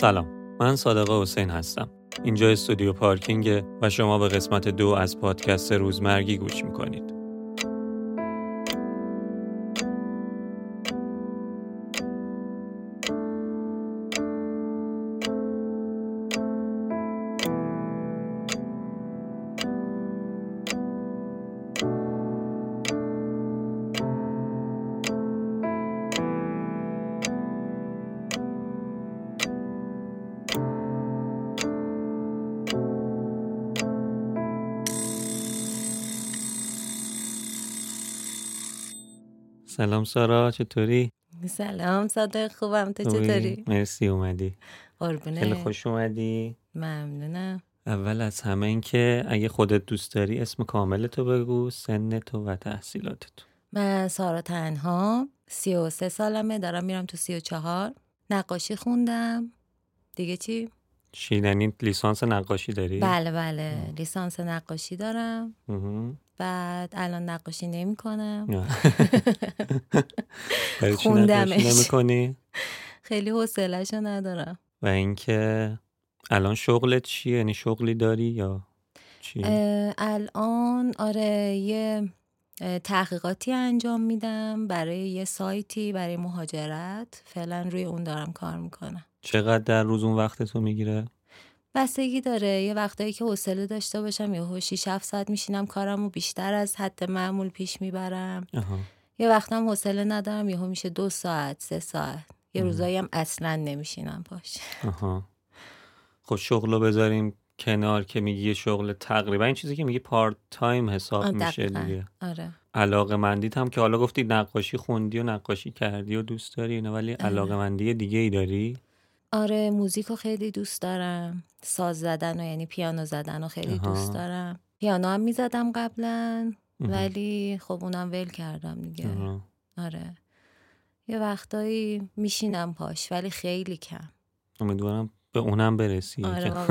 سلام. من صادق حسین هستم. اینجا استودیو پارکینگ و شما به قسمت دو از پادکست روزمرگی گوش می‌کنید. سلام سارا چطوری؟ سلام صادق خوبم تو چطوری؟ مرسی اومدی. قربونه. خیلی خوش اومدی. ممنونم. اول از همه این که اگه خودت دوست داری اسم کامل تو بگو سن تو و تحصیلات تو. من سارا تنها سی و سه سالمه دارم میرم تو سی و چهار. نقاشی خوندم. دیگه چی؟ شیدنی لیسانس نقاشی داری؟ بله بله. لیسانس نقاشی دارم. مهم. بعد الان نقاشی نمی کنم خوندمش. نمی‌کنی؟ خیلی حوصله‌شو ندارم. و اینکه الان شغلت چیه؟ یعنی شغلی داری یا چی؟ الان آره یه تحقیقاتی انجام میدم برای یه سایتی برای مهاجرت. فعلا روی اون دارم کار می‌کنم. چقدر در روز اون وقت تو می‌گیره؟ بستگی داره. یه وقتایی که حوصله داشته باشم یه 6 7 ساعت میشینم کارمو بیشتر از حد معمول پیش می‌برم. آها. یه وقتم حوصله ندارم یهو میشه دو ساعت سه ساعت. یه روزایی هم اصلا نمیشینم پاش. آها خب شغل رو بذاریم کنار که میگی یه شغل تقریبا این چیزی که میگی part time حساب میشه. دیگه. آره. علاقه مندیت هم که حالا گفتی نقاشی خوندی و نقاشی کردی و دوست داری اینا ولی علاقه مندی دیگه ای داری؟ آره music رو خیلی دوست دارم. ساز زدن و یعنی پیانو زدن رو خیلی آها. دوست دارم. پیانو هم می‌زدم قبلا. ولی خب اونم ول کردم دیگه. آها. آره. یه وقتایی میشینم پاش ولی خیلی کم. امیدوارم به اونم برسی. آره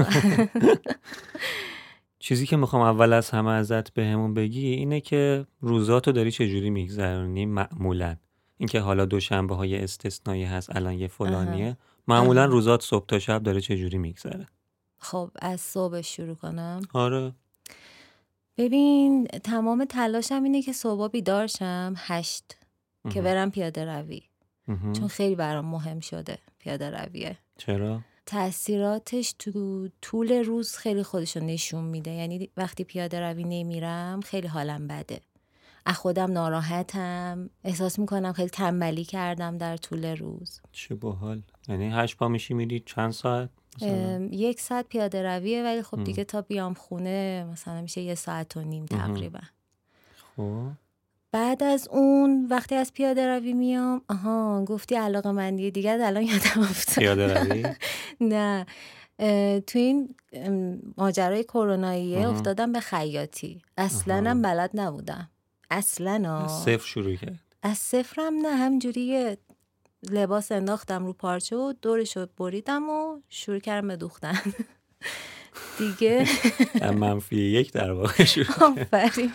چیزی که می‌خوام اول از همه ازت بهمون بگی اینه که روزاتو داری چجوری میگذرونی؟ معمولا. اینکه حالا دوشنبه های استثنایی هست الان یه فلانیه. معمولا. روزات صبح تا شب داره چجوری میگذره. خب از صبح شروع کنم. آره. ببین تمام تلاشم اینه که صبح بیدار شم هشت که مهم. برم پیاده روی. مهم. چون خیلی برام مهم شده پیاده رویه. چرا؟ تاثیراتش تو طول روز خیلی خودشو نشون میده. یعنی وقتی پیاده روی نمیرم خیلی حالم بده. از خودم ناراحتم. احساس می‌کنم خیلی تنبلی کردم در طول روز. چه باحال. یعنی هشت پا میشی میری چند ساعت یک ساعت پیاده رویه ولی خب. دیگه تا بیام خونه مثلا میشه یه ساعت و نیم. تقریبا. خب. بعد از اون وقتی از پیاده روی میام آها گفتی علاقه مندی دیگه الان یادم افتاد. پیاده روی؟ نه. تو این ماجرای کروناییه. افتادم به خیاطی. اصلا. هم بلد نبودم. اصلا صفر شروع کرد. از صفرم نه همجوری یه لباس انداختم رو پارچه و دورش رو بریدم و شروع کردم به دوختن. دیگه منفی یک در واقع شروع. آفرین.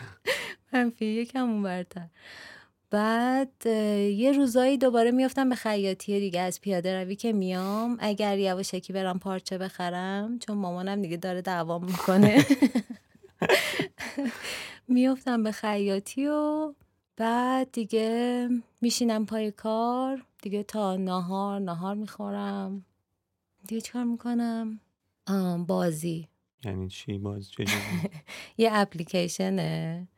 منفی یکم اون برتر بعد یه روزایی دوباره میافتم به خیاطی دیگه. از پیاده روی که میام اگر یواشکی برم پارچه بخرم چون مامانم دیگه داره دعوام می‌کنه. میافتم به خیاطی و بعد دیگه میشینم پای کار. دیگه تا نهار نهار می‌خورم. دیگه چیکار می‌کنم؟ بازی. یعنی چی باز یه اپلیکیشنه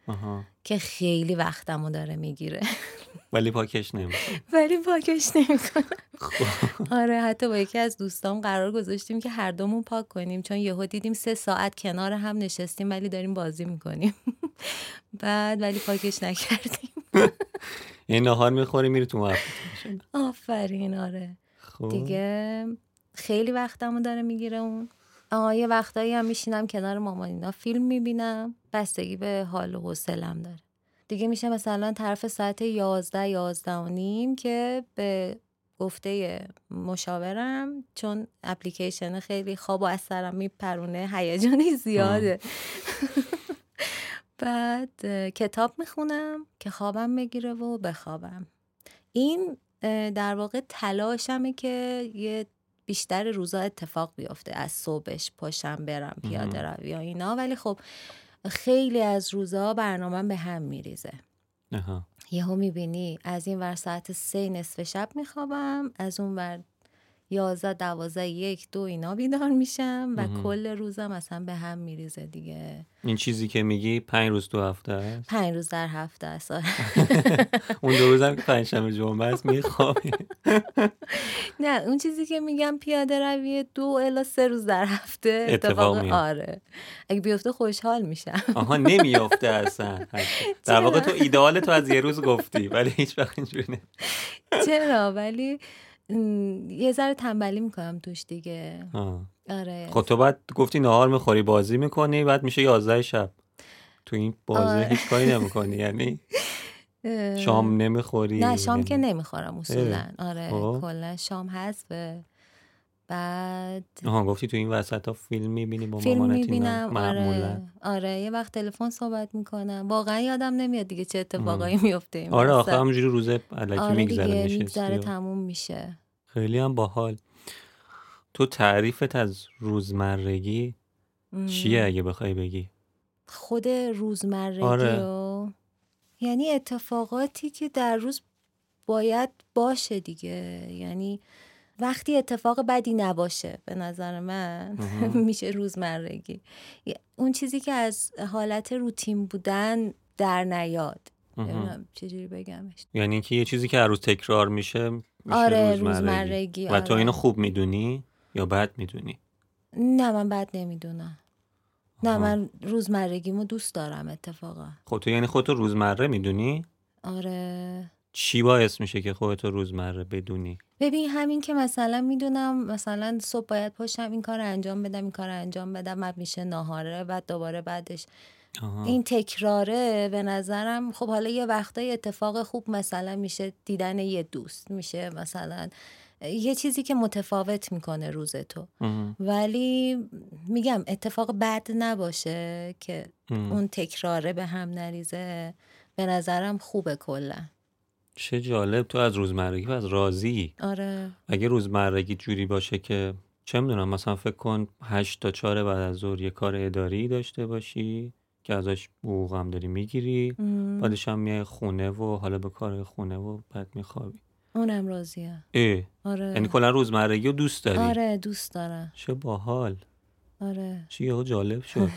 که خیلی وقتمو داره می‌گیره. ولی پاکش نمیشه ولی پاکش نمی‌کنم آره حتی با یکی از دوستام قرار گذاشتیم که هر دومون پاک کنیم. چون یهو دیدیم سه ساعت کنار هم نشستیم ولی داریم بازی می‌کنیم. بعد ولی پاکش نکردیم. یعنی نهار می‌خوری میری تو آفرین آره. خب. دیگه خیلی وقتمو داره می‌گیره اون. آه یه وقتایی هم میشینم کنار مامان اینا فیلم می‌بینم. بستگی به حال و حوصلم داره. دیگه میشه مثلا طرف ساعت یازده یازده و نیم که به گفته مشاورم چون اپلیکیشن خیلی خواب و از سرم میپرونه هیجانی زیاده. بعد کتاب می‌خونم که خوابم بگیره و بخوابم. این در واقع تلاشمه که یه بیشتر روزا اتفاق بیفته. از صبحش پاشم برم پیاده روی یا اینا. ولی خب خیلی از روزا برنامه به هم میریزه. یهو می‌بینی از این ور ساعت سه نصف شب میخوابم از اون ور یازده دوازده یک دو اینا بیدار میشم و مهم. کل روزم اصلا به هم میریزه دیگه. این چیزی که میگی پنج روز تو هفته است؟ پنج روز در هفته است آره. اون دو روزم که پنجشنبه جمعه است میخوابی. نه اون چیزی که میگم پیاده روی دو الا سه روز در هفته اتفاق. آره. اگه بیفته خوشحال میشم. آها نمیافته اصلا. در واقع تو ایدئال تو از یه روز گفتی ولی هیچ وقت اینجوری نه چرا؟ ولی یه ذره تنبلی می‌کنم توش دیگه. آه. آره. خب تو بعد گفتی نهار می‌خوری بازی می‌کنی بعد میشه یازده شب. تو این بازی. هیچ کاری نمی‌کنی یعنی شام نمی‌خوری نه شام که نمی‌خورم اصولا. آره خب. کلا شام حذفه. بعد آها گفتی تو این وسط ها فیلم می‌بینی با فیلم می‌بینم آره. آره یه وقت تلفن صحبت می‌کنم. واقعا یادم نمیاد دیگه چه اتفاقایی میفته آره. آخه همجوری روزه علکی آره میگذره میگذره و- تموم میشه. خیلی هم باحال. تو تعریفت از روزمرگی م. چیه اگه بخوای بگی؟ خود روزمرگی آره. رو یعنی اتفاقاتی که در روز باید باشه دیگه. یعنی وقتی اتفاق بدی نباشه به نظر من. میشه روزمرگی. اون چیزی که از حالت روتین بودن در نیاد. چجوری بگمش. یعنی اینکه یه چیزی که هر روز تکرار میشه میشه آره روزمرگی, روزمرگی. و تو آره. اینو خوب می‌دونی یا بد می‌دونی؟ نه من بد نمی‌دونم. نه آها. من روزمرگیمو دوست دارم اتفاقا. خب تو یعنی خودتو روزمره می‌دونی؟ آره. چی باعث میشه که خودتو روزمره بدونی ببین همین که مثلا می‌دونم مثلا صبح باید پاشم این کار انجام بدم این کار انجام بدم بعد میشه ناهاره بعد دوباره بعدش آها. این تکراره به نظرم خب حالا یه وقتای اتفاق خوب مثلا میشه دیدن یه دوست میشه مثلا یه چیزی که متفاوت می‌کنه روز تو. ولی میگم اتفاق بد نباشه که مهم. اون تکراره به هم نریزه به نظرم خوبه کلا چه جالب تو از روزمرگی پس راضی. آره. اگه روزمرگی جوری باشه که چه می‌دونم مثلا فکر کن هشت تا چهار بعد از ظهر یه کار اداری داشته باشی که ازش حقوق هم داری می‌گیری. بعدش هم میای خونه و حالا به کار خونه و بعد میخوابی. اونم راضیه. اه. آره. یعنی کلا روزمرگی رو دوست داری؟ آره دوست دارم. چه باحال. آره. چه یهو جالب شد.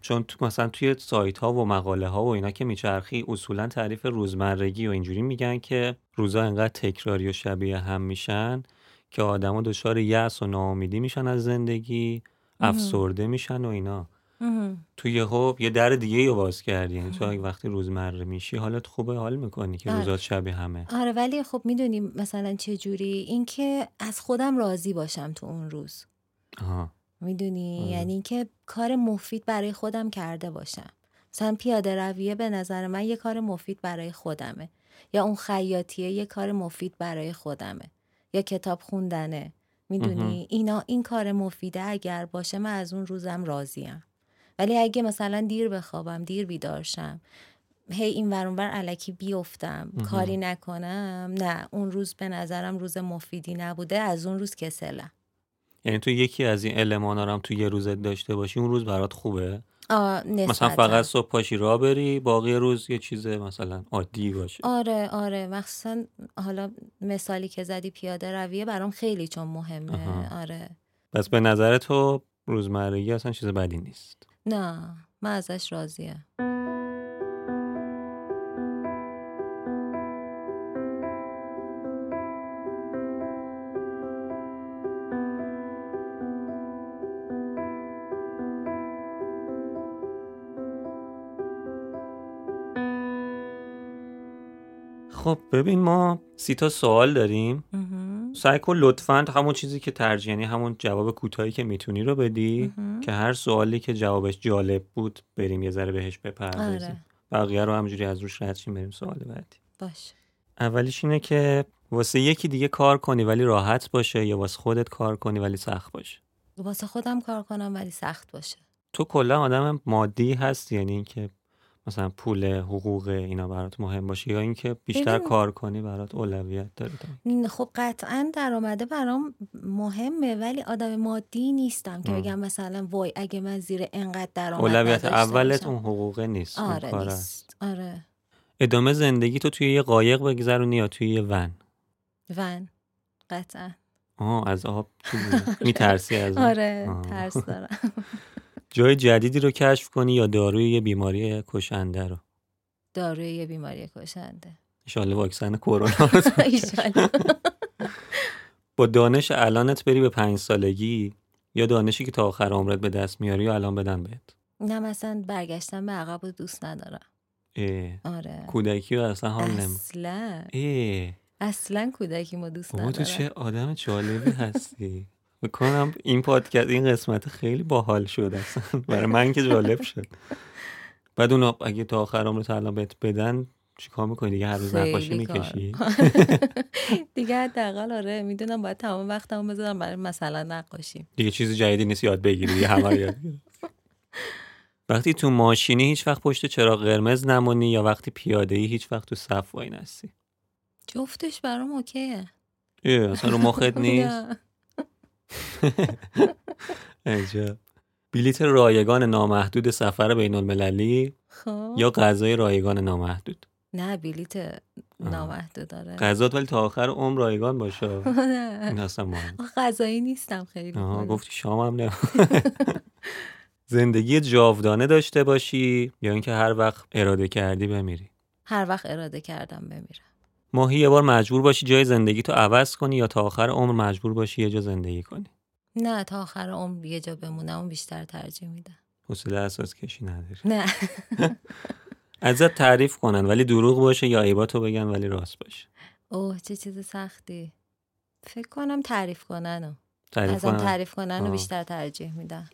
چون تو مثلا توی سایت ها و مقاله ها و اینا که میچرخی اصولا تعریف روزمرگی و اینجوری میگن که روزا انقدر تکراری و شبیه هم میشن که آدما دچار یأس و ناامیدی میشن از زندگی افسرده میشن و اینا. تو یهو یه در دیگه رو باز کردی. یعنی تو اگه وقتی روزمره میشی حالت خوبه حال می‌کنی که آره. روزات شبیه همه. آره ولی خب می‌دونی مثلا چه جوری اینکه از خودم راضی باشم تو اون روز. آها. می‌دونی؟ آره. یعنی که کار مفید برای خودم کرده باشم. مثلا پیاده رویه به نظر من یه کار مفید برای خودمه. یا اون خیاطیه یه کار مفید برای خودمه. یا کتاب خوندنه. می‌دونی؟ اینا این کار مفیده اگر باشه من از اون روزم راضیم. ولی اگه مثلا دیر بخوابم دیر بیدارشم هی این ور اونور علکی بیفتم. کاری نکنم نه. اون روز به نظرم روز مفیدی نبوده از اون روز کسلم. یعنی تو یکی از این المانا رو هم تو یه روزت داشته باشی اون روز برات خوبه؟ مثلا. فقط صبح پاشی را بری باقی روز یه چیز مثلا عادی باشه. آره آره. مخصوصا حالا مثالی که زدی پیاده رویه برام خیلی چون مهمه. آها. آره. پس به نظر تو روزمرگی اصلا چیز بدی نیست. نه من ازش راضیم. خب ببین ما سی تا سوال داریم. سعی کن لطفا همون چیزی که ترجیح یعنی همون جواب کوتاهی که می‌تونی رو بدی. که هر سوالی که جوابش جالب بود بریم یه ذره بهش بپردازیم. آره. بقیه رو همجوری از روش رد شیم بریم سوال بعدی. باش اولیش اینه که واسه یکی دیگه کار کنی ولی راحت باشه یا واسه خودت کار کنی ولی سخت باشه؟ واسه خودم کار کنم ولی سخت باشه. تو کلا آدم مادی هستی یعنی اینکه مثلا پول حقوق اینا برات مهم باشه یا اینکه بیشتر ببین- کار کنی برات اولویت داره خب قطعا درآمده برام مهمه ولی آدم مادی نیستم که. بگم مثلا وای اگه من زیر انقدر درآمد اولویت اولت. اون حقوقه نیست اون آره است. نیست. آره. ادامه زندگی تو توی یه قایق بگذرونی یا توی یه ون؟ ون. قطعا. آه از آب میترسی از آب؟ آره. ترس دارم. جای جدیدی رو کشف کنی یا داروی یه بیماری کشنده رو؟ داروی یه بیماری کشنده. انشالله واکسن کرونا. با دانش الانت بری به پنج سالگی یا دانشی که تا آخر عمرت به دست میاری یا الان بدن بهت؟ نه مثلا برگشتن به عقب رو دوست ندارم. اه. آره. کودکی رو اصلا حال نمی اصلا. اه. اصلا کودکی ما دوست بابا تو ندارم. چه آدم جالبی هستی. بکنم این پادکست این قسمت خیلی باحال شد اصلا. برای من که جالب شد. بعد اون اگه تا آخر عمرت الان بهت بدن چیکار می‌کنی؟ دیگه هر روز نقاشی. می‌کشی؟ دیگه حداقل آره. می‌دونم باید تمام وقتمو بذارم برای مثلا نقاشی دیگه چیز جدیدی نیست یاد بگیری. دیگه همه یاد. وقتی تو ماشینی هیچ وقت پشت چراغ قرمز نمونی یا وقتی پیاده ای هیچ وقت تو صف وای نستی؟ جفتش برام اوکیه. اصلا رو مخت نیست. عجب. بلیت رایگان نامحدود سفر بین المللی خب. یا غذای رایگان نامحدود؟ نه بلیت نامحدود داره غذات ولی تا آخر عمر رایگان باشه. نه این اصلا مهم. غذایی نیستم خیلی. آها کلا. گفتی شام هم نه. زندگی جاودانه داشته باشی یا اینکه هر وقت اراده کردی بمیری؟ هر وقت اراده کردم بمیرم. ماهی یه بار مجبور باشی جای زندگی تو عوض کنی یا تا آخر عمر مجبور باشی یه جا زندگی کنی؟ نه تا آخر عمر یه جا بمونم اون بیشتر ترجیح میدم. حوصله اساس کشی نداری. نه. ازت تعریف کنن ولی دروغ باشه یا عیباتو بگن ولی راست باشه. اوه چه چیز سختی. فکر کنم تعریف کنن تعریف ازم کنن؟ تعریف کنن. و بیشتر ترجیح میدم.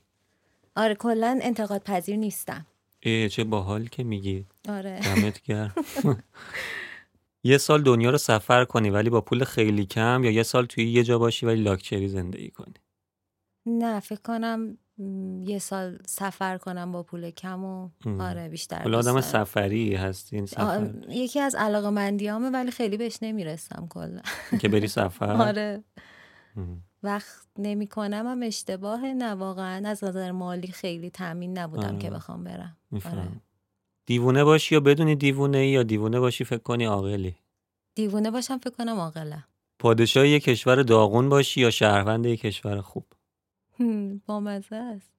آره کلا انتقاد پذیر نیستم. ای چه باحال که میگی. آره. دمت گرم. یه سال دنیا رو سفر کنی ولی با پول خیلی کم یا یه سال توی یه جا باشی ولی لاکچری زندگی کنی نه فکر کنم یه سال سفر کنم با پول کم و. آره بیشتر حالا دوست آدم. سفری هستی این آه، سفر یکی از علاقه مندیامه ولی خیلی بهش نمی‌رسم کلا که بری سفر آره ام. وقت نمی کنم هم اشتباهه نه واقعا از نظر مالی خیلی تامین نبودم آره. که بخوام برم آره. دیوونه باشی یا بدونی دیوونه ای یا دیوونه باشی فکر کنی عاقلی؟ دیوونه باشم فکر کنم عاقلم. پادشاه یه کشور داغون باشی یا شهروند یه کشور خوب؟ با مزه است.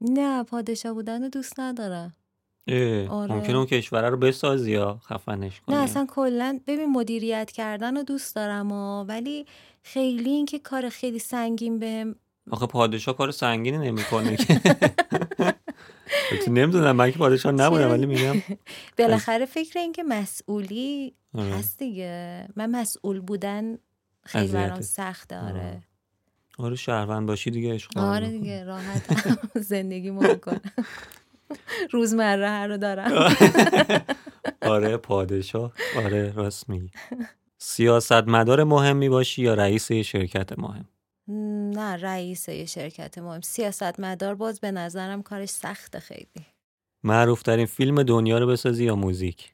نه پادشاه بودن رو دوست ندارم. آره. ممکنه اون کشور رو بسازی یا خفنش کنی؟ نه اصلا کلا ببین مدیریت کردن رو دوست دارم و ولی خیلی اینکه کار خیلی سنگین بهم آخه پادشاه کار سنگینی نمی‌کنه که. نمی‌دونم من که پادشاه نبودم؟ ولی میگم. بالاخره فکر اینکه مسئولی آره. هست دیگه. من مسئول بودن خیلی برام. سخته آره. آره شهروند باشی دیگه عشق آره. دیگه راحت زندگی می‌کنم. روزمره هر رو دارم. آره پادشاه. آره راست میگی. سیاستمدار مهمی باشی یا رئیس شرکت مهم؟ نه رئیس یه شرکت مهم. سیاست مدار باز به نظرم کارش سخته خیلی. معروف ترین فیلم دنیا رو بسازی یا موزیک؟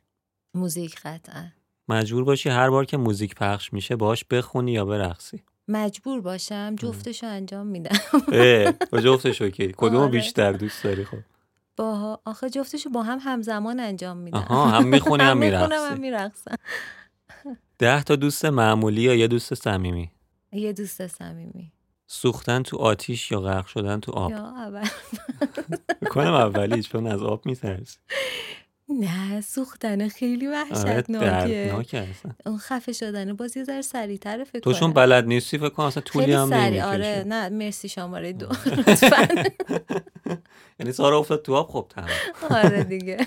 موزیک قطعا. مجبور باشی هر بار که موزیک پخش میشه باش بخونی یا برقصی؟ مجبور باشم جفتشو انجام میدم. با جفتش اوکی. کدوم آره. بیشتر دوست داری خب؟ با آخه جفتشو با هم همزمان انجام میدم. آها هم می‌خونی هم میرقصی. ده تا دوست معمولی یا یه دوست صمیمی؟ یه دوست صمیمی. سوختن تو آتیش یا غرق شدن تو آب؟ یا اول. کنم اولی چون از آب میترسی. نه سوختن خیلی آره وحشتناکه اصلا. اون خفه شدن باز یه ذره سریعتره فکر تو چون. بلد نیستی فکر کنم اصلا طولی هم سریع آره. نه مرسی شماره دو. یعنی سارا افتاد تو آب خب تمام. آره دیگه.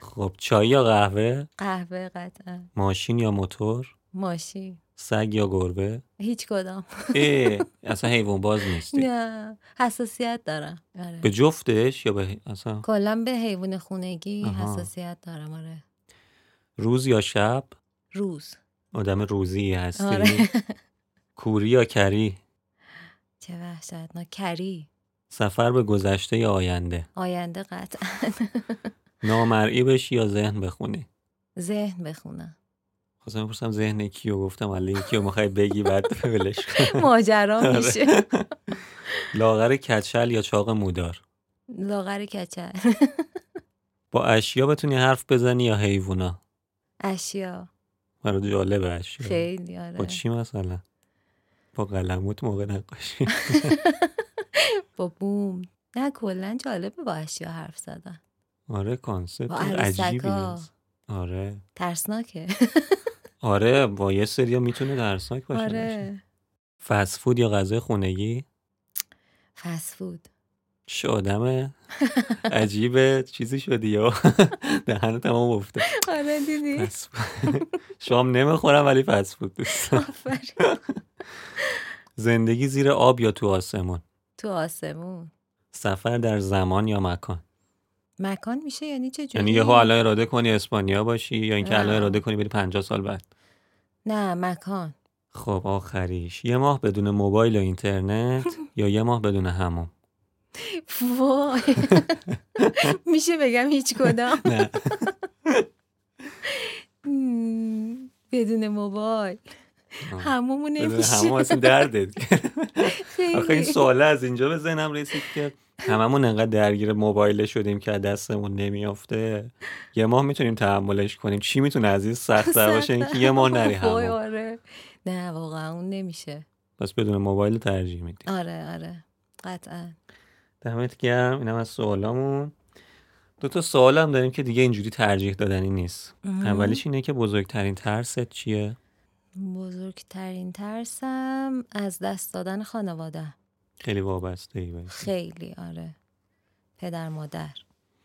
خب چای یا قهوه؟ قهوه قطعا. ماشین یا موتور؟ ماشین. سگ یا گربه؟ هیچ کدام. اصلا حیوان باز نیستی. نه حساسیت دارم. آره. به جفتش یا به اصلا؟ کلا به حیوان خونگی آها. حساسیت دارم آره. روز یا شب؟ روز. آدم روزی هستی. آره. کوری یا کری؟ چه وحشتناک. کری. سفر به گذشته یا آینده؟ آینده قطعا. نامرئی بشی یا ذهن بخونی؟ ذهن بخونم. خواستم بپرسم ذهن کیو؟ گفتم ولی کیو می‌خوای بگی بعد ولش ماجرا آره. میشه. لاغر کچل یا چاق مودار؟ لاغر کچل. با اشیا بتونی حرف بزنی یا حیوونا؟ اشیا. برای جالبه اشیا. خیلی با آره چی مثلا؟ با قلموت موقع نقاشی. با بوم. نه کلا جالبه با اشیا حرف زدن. آره کانسپت با عجیبی. آره. ترسناکه. آره با یه سریا می‌تونه درسناک باشه آره. فست فود یا غذای خونگی؟ فست فود چه آدم عجیبه. چیزی شدی یا؟ دهن تمام افته آره دیدی. شام نمی‌خورم ولی فست فود دوست. زندگی زیر آب یا تو آسمون؟ تو آسمون. سفر در زمان یا مکان؟ مکان میشه یعنی چه جوری؟ یعنی یهو الان اراده کنی اسپانیا باشی یا اینکه الان. اراده کنی بری 50 سال بعد؟ نه مکان. خب آخریش. یه ماه بدون موبایل و اینترنت یا یه ماه بدون هموم وای. میشه بگم هیچ کدام؟ بدون موبایل. بدون نمیشه. هموم اصلا درده آخه این سواله از اینجا به ذهنم رسید که هممون انقدر درگیر موبایل شدیم که دستمون نمیافته. یه ماه می‌تونیم تحملش کنیم. چی می‌تونه از این سخت باشه. اینکه یه ماه نری آره. نه واقعا اون نمیشه. پس بدون موبایل ترجیح میدی آره آره. قطعا. دمت گرم. اینم از سوالامون. دو تا سوال هم داریم که دیگه اینجوری ترجیح دادنی نیست. اولیش اینه که بزرگترین ترست چیه؟ بزرگترین ترسم از دست دادن خانواده. خیلی وابسته ای خیلی آره. پدر مادر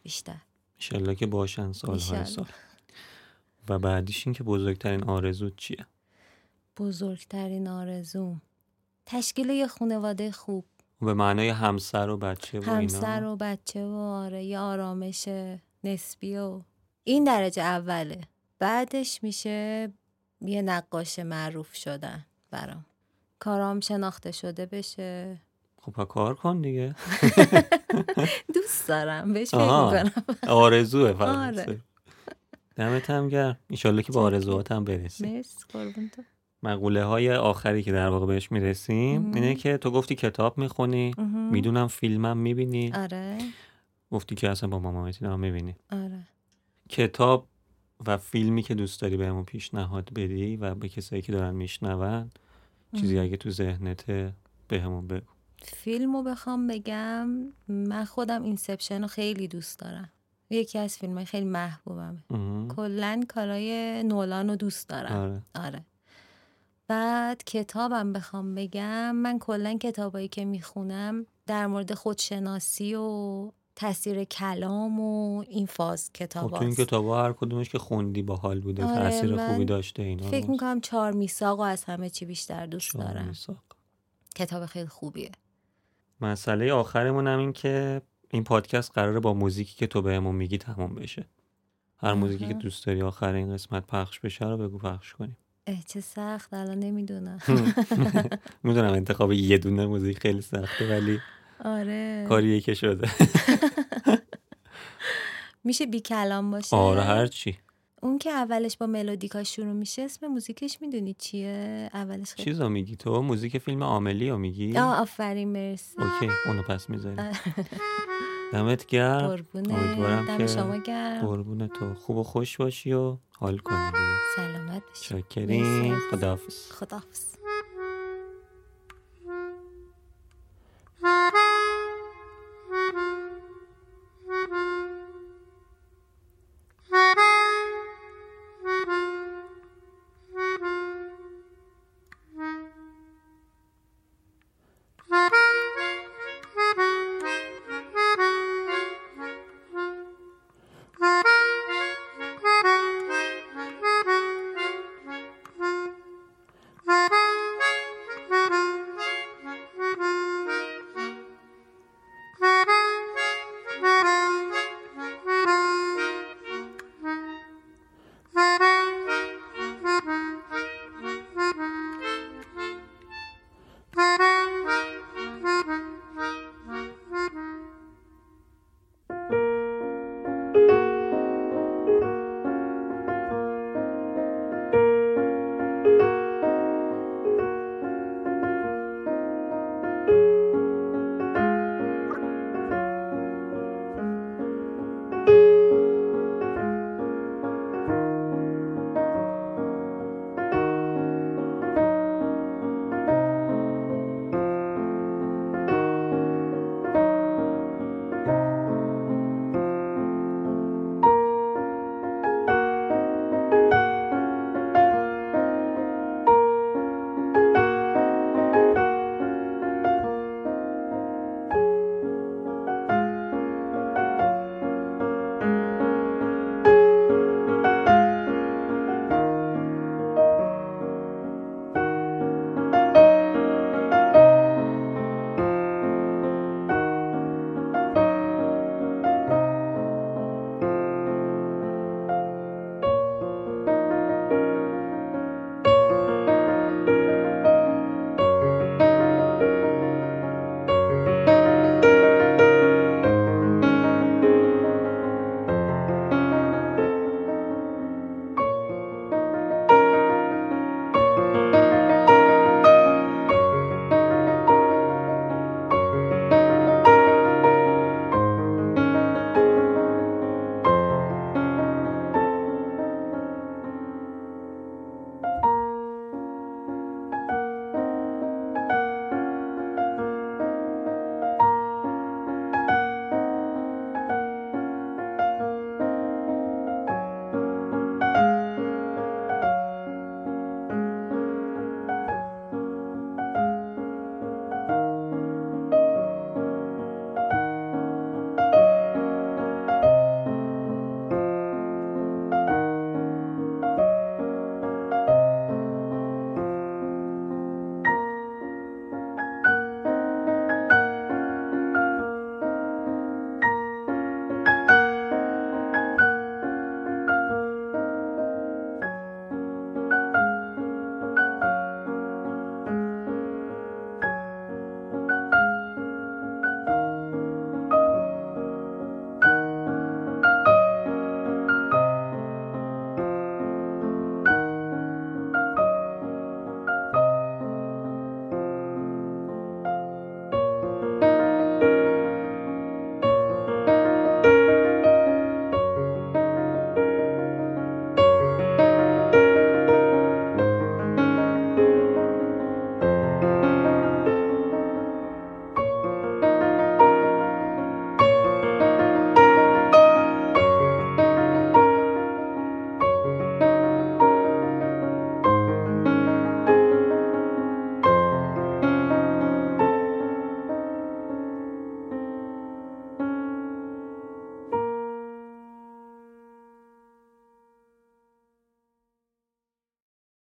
بیشتر. انشالله که باشن سالهای ایشالله. سال و بعدیش این که بزرگترین آرزوت چیه؟ بزرگترین آرزوم تشکیل یه خانواده خوب. به معنای همسر و بچه و همسر اینا و بچه و آره یه آرامش نسبی و این درجه اوله. بعدش میشه یه نقاش معروف شدن برام. کارام شناخته شده بشه. خب کار کن دیگه. دوست دارم بهش فکر. می‌کنم. آرزوه آره. دمت هم گرم. ایشالله که به آرزوهات هم برسی. مرسی قربون تو. مقوله های آخری که در واقع بهش می‌رسیم. اینه که تو گفتی کتاب می‌خونی. می‌دونم فیلمم می‌بینی. آره. گفتی که اصلا با ماما هم می‌بینی. آره. کتاب و فیلمی که دوست داری بهمون پیشنهاد بدی و به کسایی که دارن میشنون چیزی اگه تو ذهنته بهمون بگو. فیلمو بخوام بگم من خودم Inception رو خیلی دوست دارم. یکی از فیلم های خیلی محبوبمه. مهم. کلا کارای نولان رو دوست دارم. آره. آره. بعد کتابم بخوام بگم من کلا کتابایی که می‌خونم در مورد خودشناسی و تاثیر کلام و این فاز خب کتاب تو این کتاب هر کدومش که خوندی باحال بوده آره، تاثیر خوبی داشته اینا فکر می‌کنم چهار میساق از همه چی بیشتر دوست دارم. میثاق. کتاب خیلی خوبیه. مسئله آخرمون هم این که این پادکست قراره با موزیکی که تو بهمون میگی تموم بشه. هر موزیکی که. دوست داری آخر این قسمت پخش بشه رو بگو پخش کنیم. اه چه سخت الان نمی‌دونم. می‌دونم انتخاب یه دونه موزیک خیلی سخته ولی آره. کاریه که شده. میشه بی کلام باشه؟ آره هر چی. اون که اولش با ملودیکا شروع میشه اسم موزیکش می‌دونی چیه؟ اولش خیلی چیزو میگی تو؟ موزیک فیلم عاملی رو میگی؟ آه آفرین مرسی. اوکی اونو پس می‌ذاریم دمت گرم. قربونه دم شما گرم. قربون تو. خوب و خوش باشی و حال کنی. سلامت باشی. شاکرین. مرسی. خداحافظ. خداحافظ.